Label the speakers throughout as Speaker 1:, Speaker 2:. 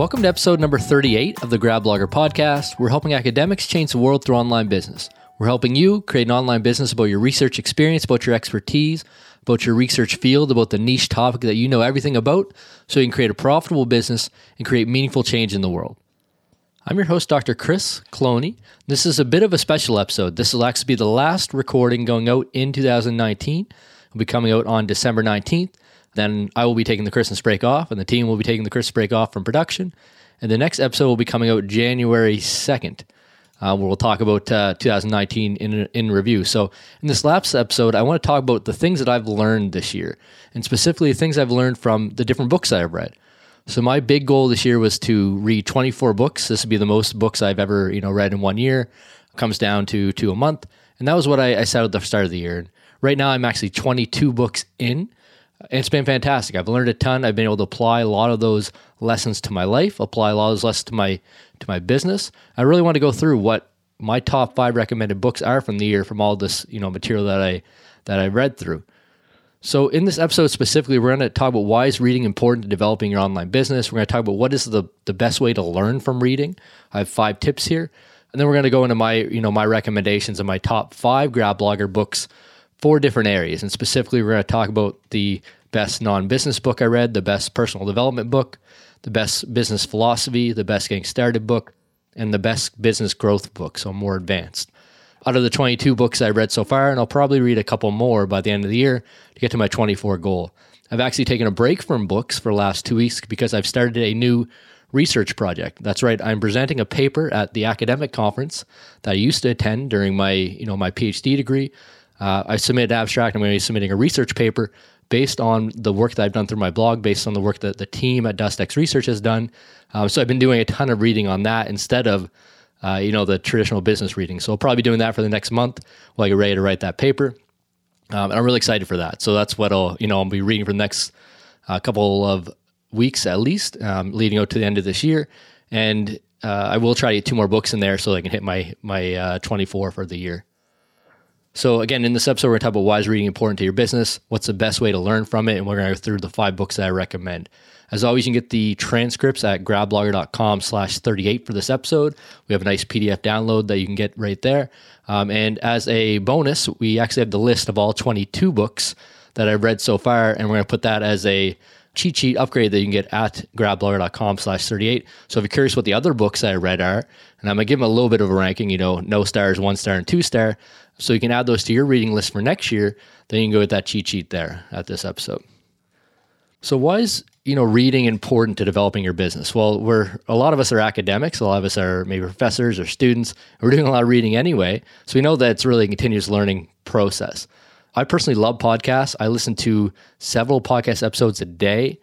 Speaker 1: Welcome to episode number 38 of the Grad Blogger podcast. We're helping academics change the world through online business. We're helping you create an online business about your research experience, about your expertise, about your research field, about the niche topic that you know everything about, so you can create a profitable business and create meaningful change in the world. I'm your host, Dr. Chris Cloney. This is a bit of a special episode. This will actually be the last recording going out in 2019. It'll be coming out on December 19th. Then I will be taking the Christmas break off, and the team will be taking the Christmas break off from production. And the next episode will be coming out January 2nd, uh, where we'll talk about uh, 2019 in, in review. So, in this last episode, I want to talk about the things that I've learned this year, and specifically things I've learned from the different books I've read. So, my big goal this year was to read 24 books. This would be the most books I've ever you know read in one year. It comes down to to a month, and that was what I, I set at the start of the year. And right now, I'm actually 22 books in it's been fantastic. I've learned a ton. I've been able to apply a lot of those lessons to my life, apply a lot of those lessons to my to my business. I really want to go through what my top five recommended books are from the year from all this you know material that I that I read through. So in this episode specifically, we're going to talk about why is reading important to developing your online business. We're going to talk about what is the the best way to learn from reading. I have five tips here, and then we're going to go into my you know my recommendations of my top five grad blogger books four different areas. And specifically, we're going to talk about the best non business book I read, the best personal development book, the best business philosophy, the best getting started book, and the best business growth book, so more advanced. Out of the 22 books I read so far, and I'll probably read a couple more by the end of the year to get to my 24 goal. I've actually taken a break from books for the last two weeks because I've started a new research project. That's right. I'm presenting a paper at the academic conference that I used to attend during my, you know, my PhD degree uh, I submitted abstract. I'm going to be submitting a research paper based on the work that I've done through my blog, based on the work that the team at DustEx Research has done. Um, so I've been doing a ton of reading on that instead of, uh, you know, the traditional business reading. So I'll probably be doing that for the next month while I get ready to write that paper. Um, and I'm really excited for that. So that's what I'll, you know, I'll be reading for the next uh, couple of weeks at least, um, leading up to the end of this year. And uh, I will try to get two more books in there so I can hit my my uh, 24 for the year. So again, in this episode, we're going to talk about why is reading important to your business, what's the best way to learn from it, and we're going to go through the five books that I recommend. As always, you can get the transcripts at gradblogger.com slash 38 for this episode. We have a nice PDF download that you can get right there. Um, and as a bonus, we actually have the list of all 22 books that I've read so far, and we're going to put that as a cheat sheet upgrade that you can get at gradblogger.com slash 38. So if you're curious what the other books I read are, and I'm going to give them a little bit of a ranking, you know, no stars, one star, and two star. So you can add those to your reading list for next year. Then you can go with that cheat sheet there at this episode. So why is you know reading important to developing your business? Well, we're a lot of us are academics. A lot of us are maybe professors or students. We're doing a lot of reading anyway, so we know that it's really a continuous learning process. I personally love podcasts. I listen to several podcast episodes a day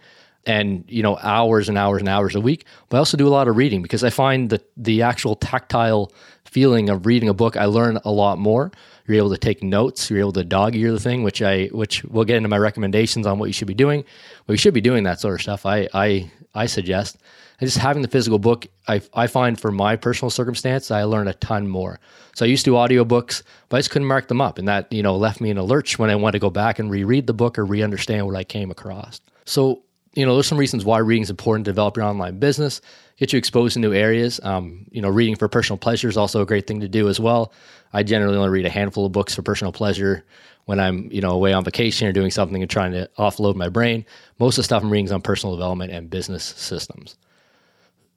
Speaker 1: and you know hours and hours and hours a week but i also do a lot of reading because i find that the actual tactile feeling of reading a book i learn a lot more. You're able to take notes. You're able to dog ear the thing which i which we'll get into my recommendations on what you should be doing. Well you should be doing that sort of stuff i i i suggest just having the physical book i i find for my personal circumstance i learn a ton more so i used to do audiobooks but i just couldn't mark them up and that you know left me in a lurch when i wanted to go back and reread the book or re-understand what i came across so you know, there's some reasons why reading is important to develop your online business, get you exposed to new areas. Um, you know, reading for personal pleasure is also a great thing to do as well. I generally only read a handful of books for personal pleasure when I'm, you know, away on vacation or doing something and trying to offload my brain. Most of the stuff I'm reading is on personal development and business systems.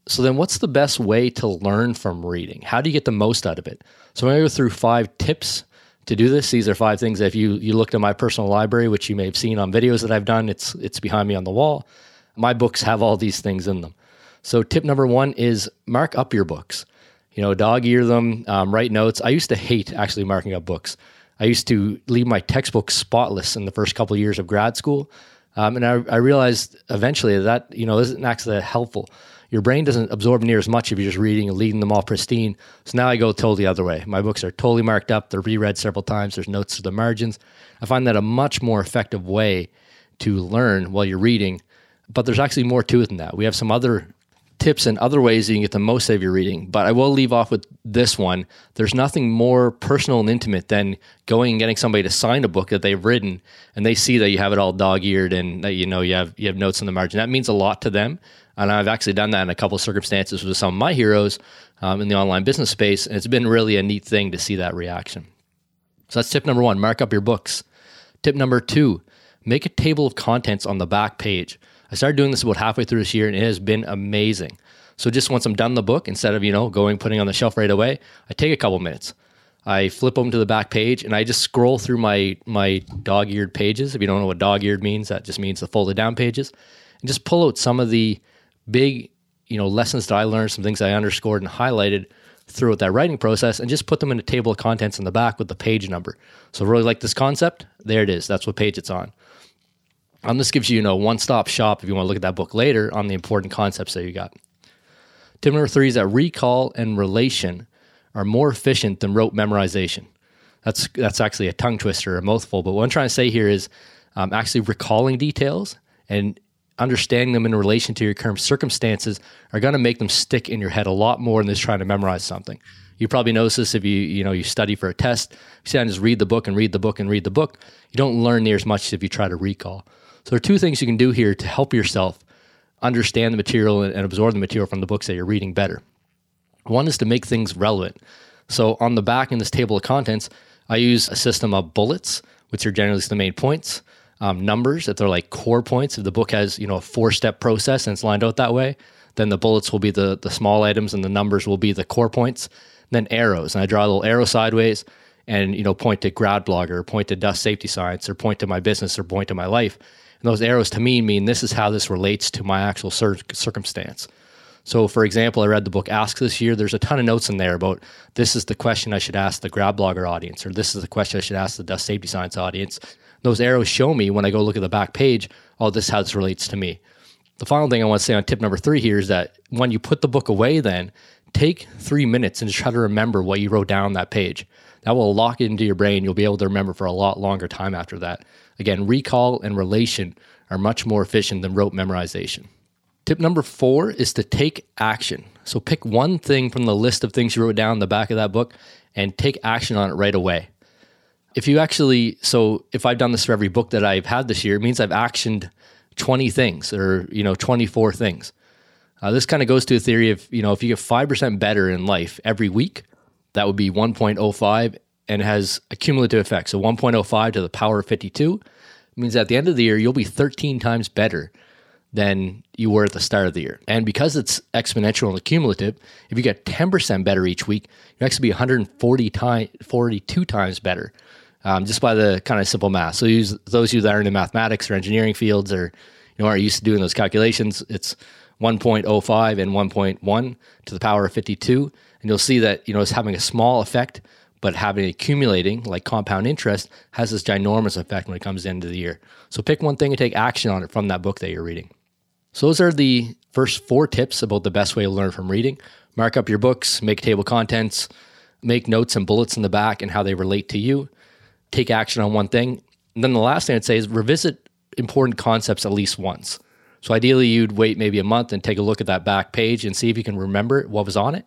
Speaker 1: So then what's the best way to learn from reading? How do you get the most out of it? So I'm going to go through five tips to do this. These are five things. If you you looked at my personal library, which you may have seen on videos that I've done, it's it's behind me on the wall. My books have all these things in them. So tip number one is mark up your books. You know, dog ear them, um, write notes. I used to hate actually marking up books. I used to leave my textbook spotless in the first couple of years of grad school, um, and I, I realized eventually that you know isn't actually helpful your brain doesn't absorb near as much if you're just reading and leaving them all pristine. So now I go totally the other way. My books are totally marked up. They're reread several times. There's notes to the margins. I find that a much more effective way to learn while you're reading. But there's actually more to it than that. We have some other tips and other ways you can get the most out of your reading. But I will leave off with this one. There's nothing more personal and intimate than going and getting somebody to sign a book that they've written and they see that you have it all dog-eared and that you know you have you have notes on the margin. That means a lot to them. And I've actually done that in a couple of circumstances with some of my heroes um, in the online business space. And it's been really a neat thing to see that reaction. So that's tip number one mark up your books. Tip number two make a table of contents on the back page. I started doing this about halfway through this year and it has been amazing. So just once I'm done the book, instead of, you know, going putting on the shelf right away, I take a couple minutes. I flip them to the back page and I just scroll through my my dog-eared pages. If you don't know what dog-eared means, that just means the folded down pages. And just pull out some of the big, you know, lessons that I learned, some things I underscored and highlighted throughout that writing process and just put them in a table of contents in the back with the page number. So really like this concept, there it is. That's what page it's on. And this gives you, you know, one-stop shop if you want to look at that book later on the important concepts that you got. Tip number three is that recall and relation are more efficient than rote memorization. That's that's actually a tongue twister, a mouthful. But what I'm trying to say here is um, actually recalling details and understanding them in relation to your current circumstances are going to make them stick in your head a lot more than just trying to memorize something. You probably notice this if you you know you study for a test. You sit and just read the book and read the book and read the book. You don't learn near as much as if you try to recall. So there are two things you can do here to help yourself understand the material and, and absorb the material from the books that you're reading better. One is to make things relevant. So on the back in this table of contents, I use a system of bullets, which are generally the main points um, numbers, if they're like core points, if the book has you know a four step process and it's lined out that way, then the bullets will be the the small items and the numbers will be the core points. And then arrows, and I draw a little arrow sideways and you know point to grad blogger, point to dust safety science, or point to my business, or point to my life. And those arrows to me mean this is how this relates to my actual cir- circumstance. So, for example, I read the book Ask this year. There's a ton of notes in there about this is the question I should ask the grad blogger audience, or this is the question I should ask the dust safety science audience those arrows show me when I go look at the back page, oh, this how this relates to me. The final thing I want to say on tip number three here is that when you put the book away, then take three minutes and just try to remember what you wrote down that page. That will lock it into your brain. You'll be able to remember for a lot longer time after that. Again, recall and relation are much more efficient than rote memorization. Tip number four is to take action. So pick one thing from the list of things you wrote down in the back of that book and take action on it right away if you actually, so if I've done this for every book that I've had this year, it means I've actioned 20 things or, you know, 24 things. Uh, this kind of goes to a theory of, you know, if you get 5% better in life every week, that would be 1.05 and has a cumulative effect. So 1.05 to the power of 52 means at the end of the year, you'll be 13 times better than you were at the start of the year. And because it's exponential and cumulative, if you get 10% better each week, you actually be 140 times, 42 times better um, just by the kind of simple math. So use those of you that are in the mathematics or engineering fields or you know are used to doing those calculations, it's 1.05 and 1.1 to the power of 52, and you'll see that you know it's having a small effect, but having accumulating like compound interest has this ginormous effect when it comes into the year. So pick one thing and take action on it from that book that you're reading. So those are the first four tips about the best way to learn from reading. Mark up your books, make table contents, make notes and bullets in the back and how they relate to you take action on one thing. And then the last thing I'd say is revisit important concepts at least once. So ideally, you'd wait maybe a month and take a look at that back page and see if you can remember what was on it.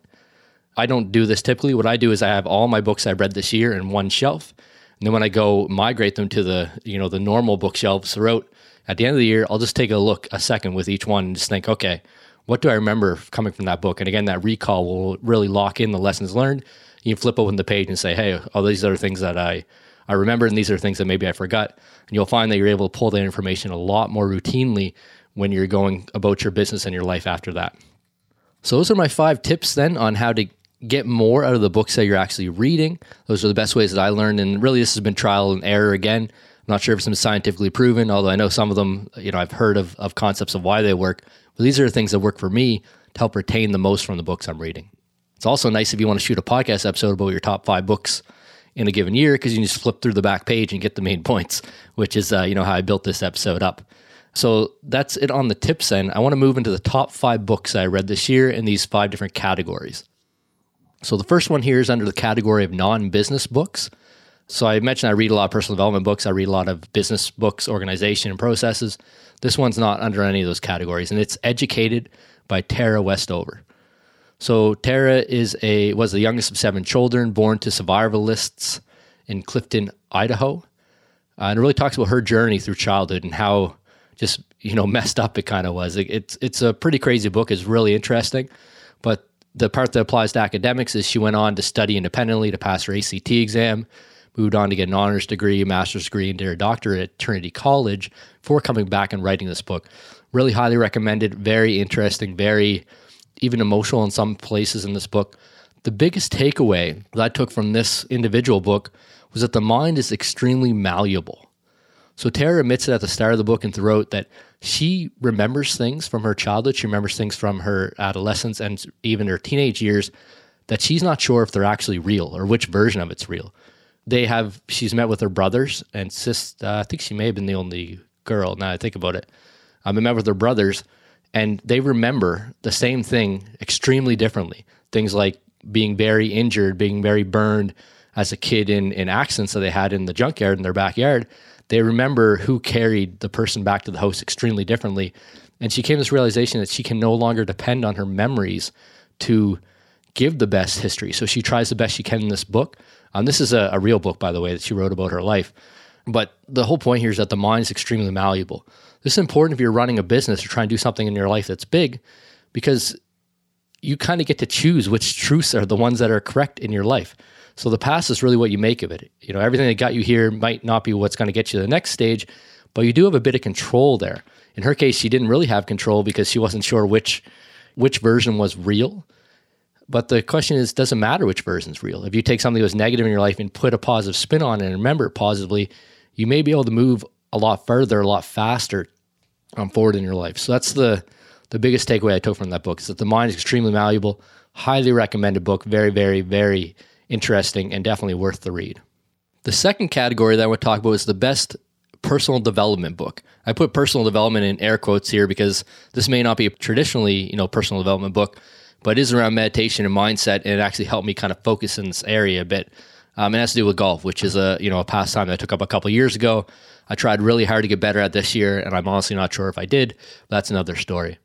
Speaker 1: I don't do this typically. What I do is I have all my books I've read this year in one shelf. And then when I go migrate them to the, you know, the normal bookshelves throughout at the end of the year, I'll just take a look a second with each one and just think, okay, what do I remember coming from that book? And again, that recall will really lock in the lessons learned. You flip open the page and say, hey, all these are things that I I remember, and these are things that maybe I forgot. And you'll find that you're able to pull that information a lot more routinely when you're going about your business and your life after that. So, those are my five tips then on how to get more out of the books that you're actually reading. Those are the best ways that I learned. And really, this has been trial and error again. I'm not sure if it's been scientifically proven, although I know some of them, you know, I've heard of, of concepts of why they work. But these are the things that work for me to help retain the most from the books I'm reading. It's also nice if you want to shoot a podcast episode about your top five books in a given year because you can just flip through the back page and get the main points, which is uh, you know how I built this episode up. So that's it on the tips end. I want to move into the top five books I read this year in these five different categories. So the first one here is under the category of non-business books. So I mentioned I read a lot of personal development books. I read a lot of business books, organization, and processes. This one's not under any of those categories, and it's educated by Tara Westover. So Tara is a was the youngest of seven children born to survivalists in Clifton, Idaho. Uh, and it really talks about her journey through childhood and how just you know messed up it kind of was. It, it's it's a pretty crazy book. It's really interesting, but the part that applies to academics is she went on to study independently to pass her ACT exam, moved on to get an honors degree, a master's degree, and did her doctorate at Trinity College before coming back and writing this book. Really highly recommended. Very interesting. Very even emotional in some places in this book. The biggest takeaway that I took from this individual book was that the mind is extremely malleable. So Tara admits it at the start of the book and throughout that she remembers things from her childhood, she remembers things from her adolescence and even her teenage years that she's not sure if they're actually real or which version of it's real. They have she's met with her brothers and sis. Uh, I think she may have been the only girl. Now I think about it, um, I met with her brothers, and they remember the same thing extremely differently. Things like being very injured, being very burned, as a kid in, in accidents that they had in the junkyard in their backyard, they remember who carried the person back to the house extremely differently. And she came to this realization that she can no longer depend on her memories to give the best history. So she tries the best she can in this book. Um, this is a, a real book, by the way, that she wrote about her life. But the whole point here is that the mind is extremely malleable. This is important if you're running a business or trying to do something in your life that's big, because you kind of get to choose which truths are the ones that are correct in your life. So the past is really what you make of it. You know, everything that got you here might not be what's going to get you to the next stage, but you do have a bit of control there. In her case, she didn't really have control because she wasn't sure which which version was real. But the question is, doesn't matter which version is real. If you take something that was negative in your life and put a positive spin on it and remember it positively, you may be able to move a lot further, a lot faster um, forward in your life. So that's the the biggest takeaway I took from that book is that the mind is extremely malleable. Highly recommended book. Very, very, very interesting and definitely worth the read. The second category that I would talk about is the best personal development book. I put personal development in air quotes here because this may not be a traditionally, you know, personal development book, but it is around meditation and mindset, and it actually helped me kind of focus in this area a bit. Um, it has to do with golf, which is a you know a pastime that I took up a couple years ago. I tried really hard to get better at this year, and I'm honestly not sure if I did. that's another story.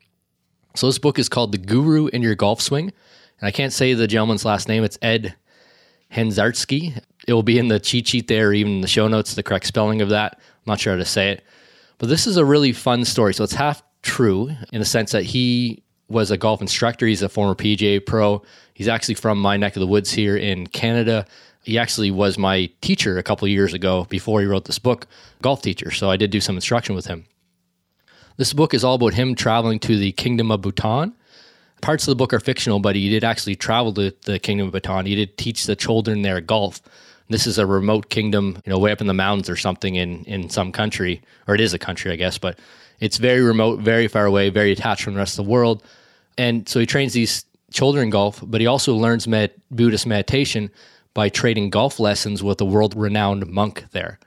Speaker 1: So this book is called The Guru in Your Golf Swing, and I can't say the gentleman's last name. It's Ed Henzartsky. It will be in the cheat sheet there, even in the show notes, the correct spelling of that. I'm not sure how to say it. But this is a really fun story. So it's half true in the sense that he was a golf instructor. He's a former PGA pro. He's actually from my neck of the woods here in Canada. He actually was my teacher a couple years ago before he wrote this book, golf teacher. So I did do some instruction with him. This book is all about him traveling to the Kingdom of Bhutan parts of the book are fictional, but he did actually travel to the Kingdom of Bhutan. He did teach the children there golf. This is a remote kingdom, you know, way up in the mountains or something in in some country, or it is a country, I guess, but it's very remote, very far away, very attached from the rest of the world. And so he trains these children golf, but he also learns med- Buddhist meditation by trading golf lessons with a world renowned monk there.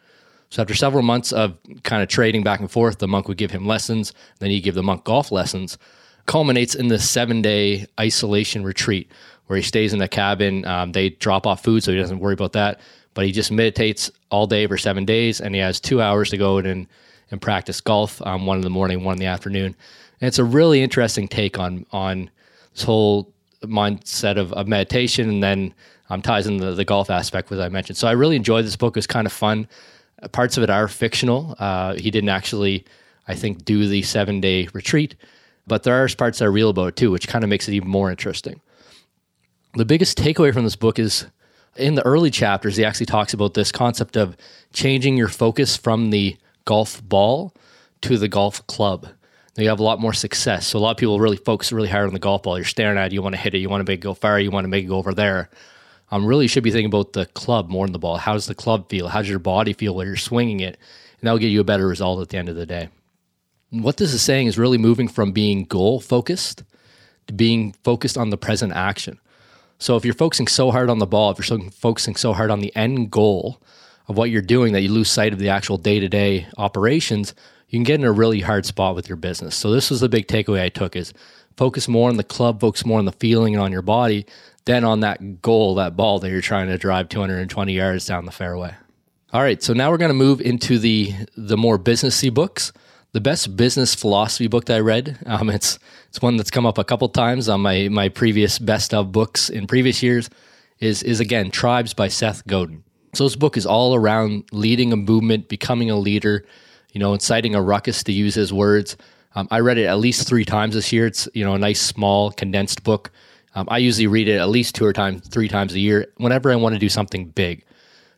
Speaker 1: So after several months of kind of trading back and forth, the monk would give him lessons, then he'd give the monk golf lessons culminates in this seven day isolation retreat where he stays in a cabin. Um, they drop off food, so he doesn't worry about that. But he just meditates all day for seven days, and he has two hours to go and and practice golf. Um, one in the morning, one in the afternoon. And it's a really interesting take on on this whole mindset of, of meditation, and then um, ties in the, the golf aspect, as I mentioned. So I really enjoyed this book. It was kind of fun. Parts of it are fictional. Uh, he didn't actually, I think, do the seven day retreat but there are parts that are real about it too, which kind of makes it even more interesting. The biggest takeaway from this book is in the early chapters, he actually talks about this concept of changing your focus from the golf ball to the golf club. You have a lot more success. So a lot of people really focus really hard on the golf ball. You're staring at it, you want to hit it, you want to make it go far, you want to make it go over there. Um, really should be thinking about the club more than the ball. How does the club feel? How does your body feel when you're swinging it? And that'll get you a better result at the end of the day what this is saying is really moving from being goal focused to being focused on the present action. So if you're focusing so hard on the ball, if you're focusing so hard on the end goal of what you're doing that you lose sight of the actual day to day operations, you can get in a really hard spot with your business. So this was the big takeaway I took is focus more on the club, focus more on the feeling and on your body than on that goal, that ball that you're trying to drive 220 yards down the fairway. All right, so now we're going to move into the the more businessy books The best business philosophy book that I read, um, it's it's one that's come up a couple times on my my previous best of books in previous years, is is again Tribes by Seth Godin. So this book is all around leading a movement, becoming a leader, you know, inciting a ruckus to use his words. Um, I read it at least three times this year. It's you know a nice small condensed book. Um, I usually read it at least two or times, three times a year whenever I want to do something big.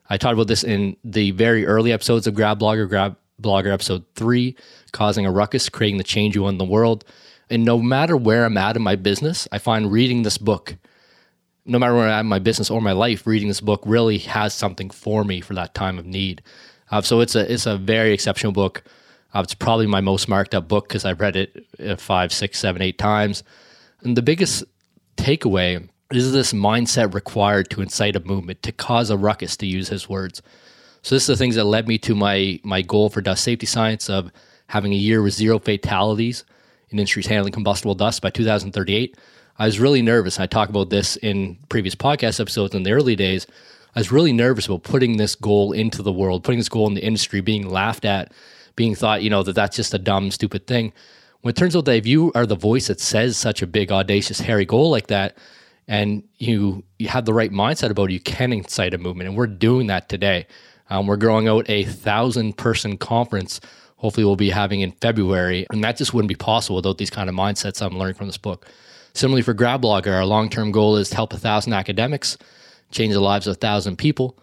Speaker 1: I talked about this in the very early episodes of Grad Blogger, Grad Blogger episode three, causing a ruckus, creating the change you want in the world. And no matter where I'm at in my business, I find reading this book, no matter where I'm at in my business or my life, reading this book really has something for me for that time of need. Uh, so it's a it's a very exceptional book. Uh, it's probably my most marked up book because I've read it uh, five, six, seven, eight times. And the biggest takeaway is this mindset required to incite a movement, to cause a ruckus, to use his words. So this is the things that led me to my my goal for dust safety science of having a year with zero fatalities in industries handling combustible dust by 2038. I was really nervous. I talk about this in previous podcast episodes in the early days. I was really nervous about putting this goal into the world, putting this goal in the industry, being laughed at, being thought, you know, that that's just a dumb, stupid thing. When it turns out that if you are the voice that says such a big, audacious, hairy goal like that, and you you have the right mindset about it, you can incite a movement. And we're doing that today. Um, we're growing out a thousand person conference. Hopefully, we'll be having in February, and that just wouldn't be possible without these kind of mindsets I'm learning from this book. Similarly, for GradBlogger, our long term goal is to help a thousand academics change the lives of a thousand people,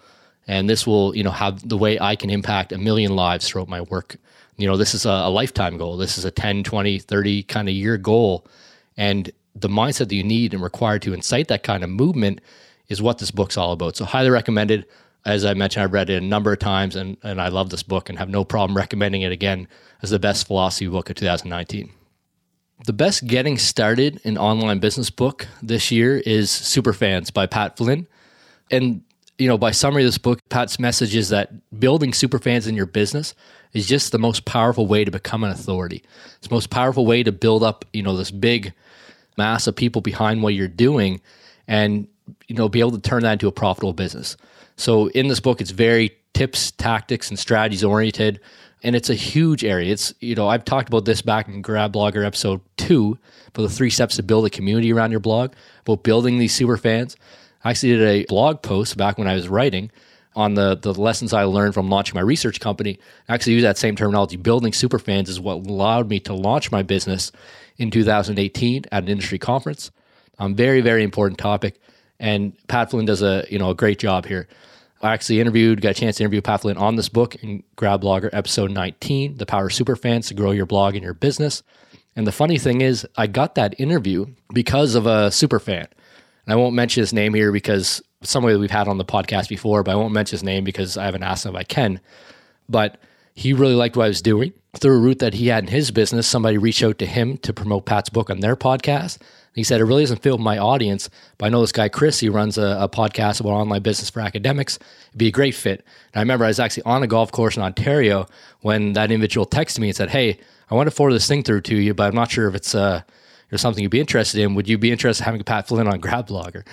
Speaker 1: and this will, you know, have the way I can impact a million lives throughout my work. You know, this is a, a lifetime goal. This is a 10, 20, 30 kind of year goal, and the mindset that you need and required to incite that kind of movement is what this book's all about. So, highly recommended. As I mentioned, I've read it a number of times and, and I love this book and have no problem recommending it again as the best philosophy book of 2019. The best getting started in online business book this year is Superfans by Pat Flynn. And, you know, by summary of this book, Pat's message is that building superfans in your business is just the most powerful way to become an authority. It's the most powerful way to build up, you know, this big mass of people behind what you're doing and you know be able to turn that into a profitable business. So in this book it's very tips tactics and strategies oriented. And it's a huge area. It's you know i've talked about this back in grad blogger episode two for the three steps to build a community around your blog about building these super fans i actually did a blog post back when i was writing on the the lessons I learned from launching my research company. I actually use that same terminology. Building super fans is what allowed me to launch my business in 2018 at an industry conference. Um, very, very important topic. And Pat Flynn does a you know a great job here. I actually interviewed, got a chance to interview Pat Flynn on this book in Grad Blogger episode 19, The Power of Superfans to Grow Your Blog and Your Business. And the funny thing is, I got that interview because of a super fan. And I won't mention his name here because somebody that we've had on the podcast before, but I won't mention his name because I haven't asked him if I can. But he really liked what I was doing. Through a route that he had in his business, somebody reached out to him to promote Pat's book on their podcast. He said, It really doesn't fit my audience, but I know this guy, Chris, he runs a, a, podcast about online business for academics. It'd be a great fit. And I remember I was actually on a golf course in Ontario when that individual texted me and said, Hey, I want to forward this thing through to you, but I'm not sure if it's uh, or something you'd be interested in. Would you be interested in having Pat Flynn on Grad Blogger?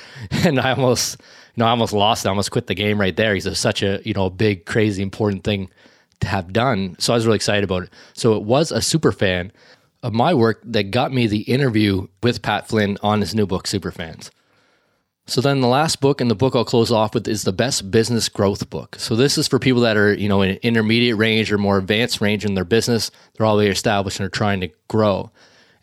Speaker 1: And I almost, you know, I almost lost it. I almost quit the game right there. He's such a, you know, big, crazy, important thing to have done. So I was really excited about it. So it was a super fan of my work that got me the interview with Pat Flynn on his new book, Superfans. So then the last book and the book I'll close off with is the best business growth book. So this is for people that are, you know, in intermediate range or more advanced range in their business. They're already established and are trying to grow.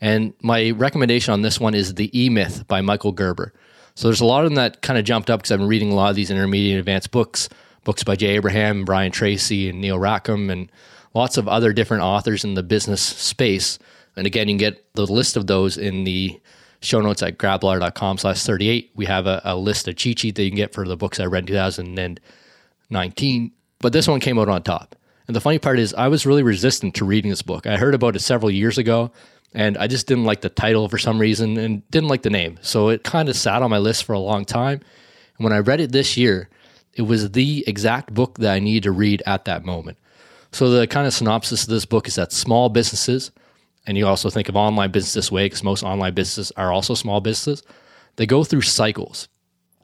Speaker 1: And my recommendation on this one is The E Myth by Michael Gerber. So there's a lot of them that kind of jumped up because I've been reading a lot of these intermediate and advanced books books by Jay Abraham, Brian Tracy, and Neil Rackham, and lots of other different authors in the business space. And again, you can get the list of those in the show notes at gradblogger.com slash 38. We have a, a, list, of cheat sheet that you can get for the books I read in 2019. But this one came out on top. And the funny part is, I was really resistant to reading this book. I heard about it several years ago, and I just didn't like the title for some reason and didn't like the name. So it kind of sat on my list for a long time. And when I read it this year, it was the exact book that I needed to read at that moment. So the kind of synopsis of this book is that small businesses, and you also think of online business this way because most online businesses are also small businesses, they go through cycles.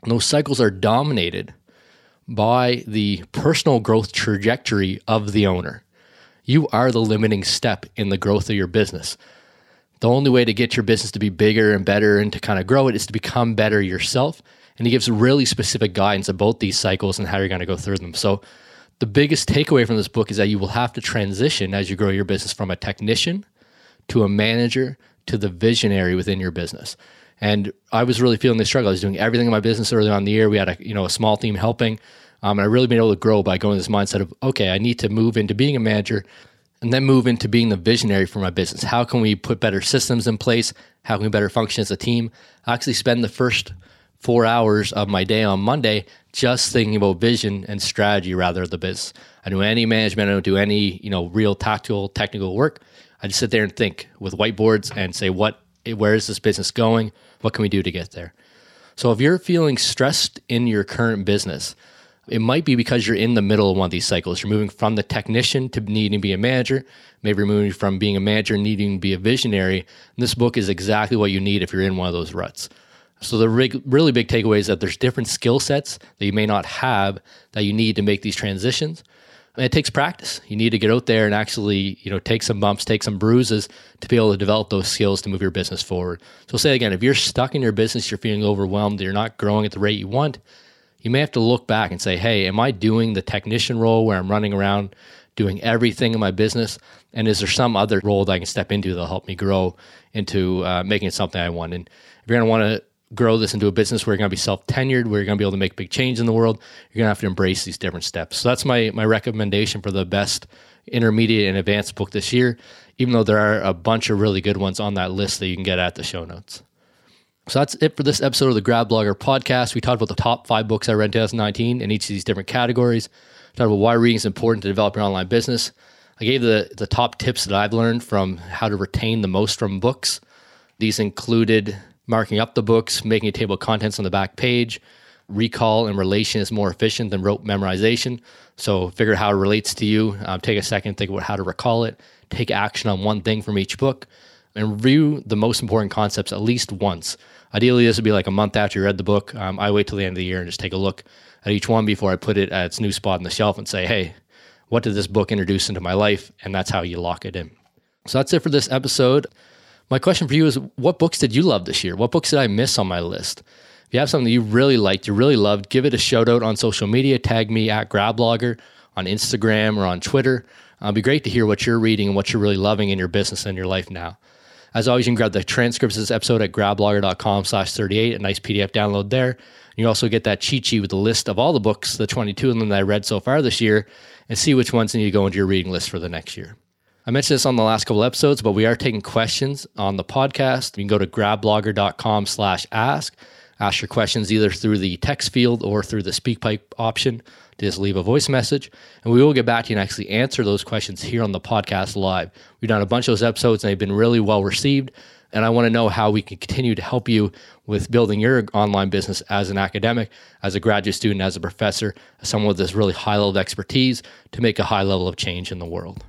Speaker 1: And those cycles are dominated by the personal growth trajectory of the owner. you are the limiting step in the growth of your business. The only way to get your business to be bigger and better and to kind of grow it is to become better yourself. And he gives really specific guidance about these cycles and how you're going to go through them. So, the biggest takeaway from this book is that you will have to transition as you grow your business from a technician to a manager to the visionary within your business. And I was really feeling the struggle. I was doing everything in my business early on in the year. We had a you know a small team helping, um, and I really been able to grow by going this mindset of okay, I need to move into being a manager, and then move into being the visionary for my business. How can we put better systems in place? How can we better function as a team? I actually spend the first four hours of my day on Monday just thinking about vision and strategy rather the business. I do any management. I don't do any you know real tactical technical work. I just sit there and think with whiteboards and say what where is this business going? What can we do to get there? So if you're feeling stressed in your current business, it might be because you're in the middle of one of these cycles. You're moving from the technician to needing to be a manager. Maybe moving from being a manager needing to be a visionary. And this book is exactly what you need if you're in one of those ruts. So the really big takeaway is that there's different skill sets that you may not have that you need to make these transitions. And it takes practice. You need to get out there and actually, you know, take some bumps, take some bruises to be able to develop those skills to move your business forward. So say again, if you're stuck in your business, you're feeling overwhelmed, you're not growing at the rate you want, you may have to look back and say, hey, am I doing the technician role where I'm running around doing everything in my business? And is there some other role that I can step into that'll help me grow into uh, making it something I want? And if you're going to want to grow this into a business where you're going to be self tenured, where you're going to be able to make big change in the world, you're going to have to embrace these different steps. So that's my my recommendation for the best intermediate and advanced book this year. Even though there are a bunch of really good ones on that list that you can get at the show notes. So that's it for this episode of the Grad Blogger podcast. We talked about the top five books I read in 2019 in each of these different categories. We talked about why reading is important to develop your online business. I gave the the top tips that I've learned from how to retain the most from books. These included marking up the books, making a table of contents on the back page. Recall and relation is more efficient than rote memorization. So figure out how it relates to you. Um, take a second, think about how to recall it. Take action on one thing from each book and review the most important concepts at least once. Ideally, this would be like a month after you read the book. Um, I wait till the end of the year and just take a look at each one before I put it at its new spot on the shelf and say, hey, what did this book introduce into my life? And that's how you lock it in. So that's it for this episode. My question for you is what books did you love this year? What books did I miss on my list? If you have something you really liked, you really loved, give it a shout out on social media. Tag me at GradBlogger on Instagram or on Twitter. Uh, it'd be great to hear what you're reading and what you're really loving in your business and your life now. As always, you can grab the transcripts of this episode at gradblogger.com slash 38, a nice PDF download there. You also get that cheat sheet with a list of all the books, the 22 of them that I read so far this year, and see which ones need to go into your reading list for the next year. I mentioned this on the last couple episodes, but we are taking questions on the podcast. You can go to gradblogger.com slash ask. Ask your questions either through the text field or through the SpeakPipe option. Just leave a voice message, and we will get back to you and actually answer those questions here on the podcast live. We've done a bunch of those episodes, and they've been really well received. And I want to know how we can continue to help you with building your online business as an academic, as a graduate student, as a professor, as someone with this really high level of expertise to make a high level of change in the world.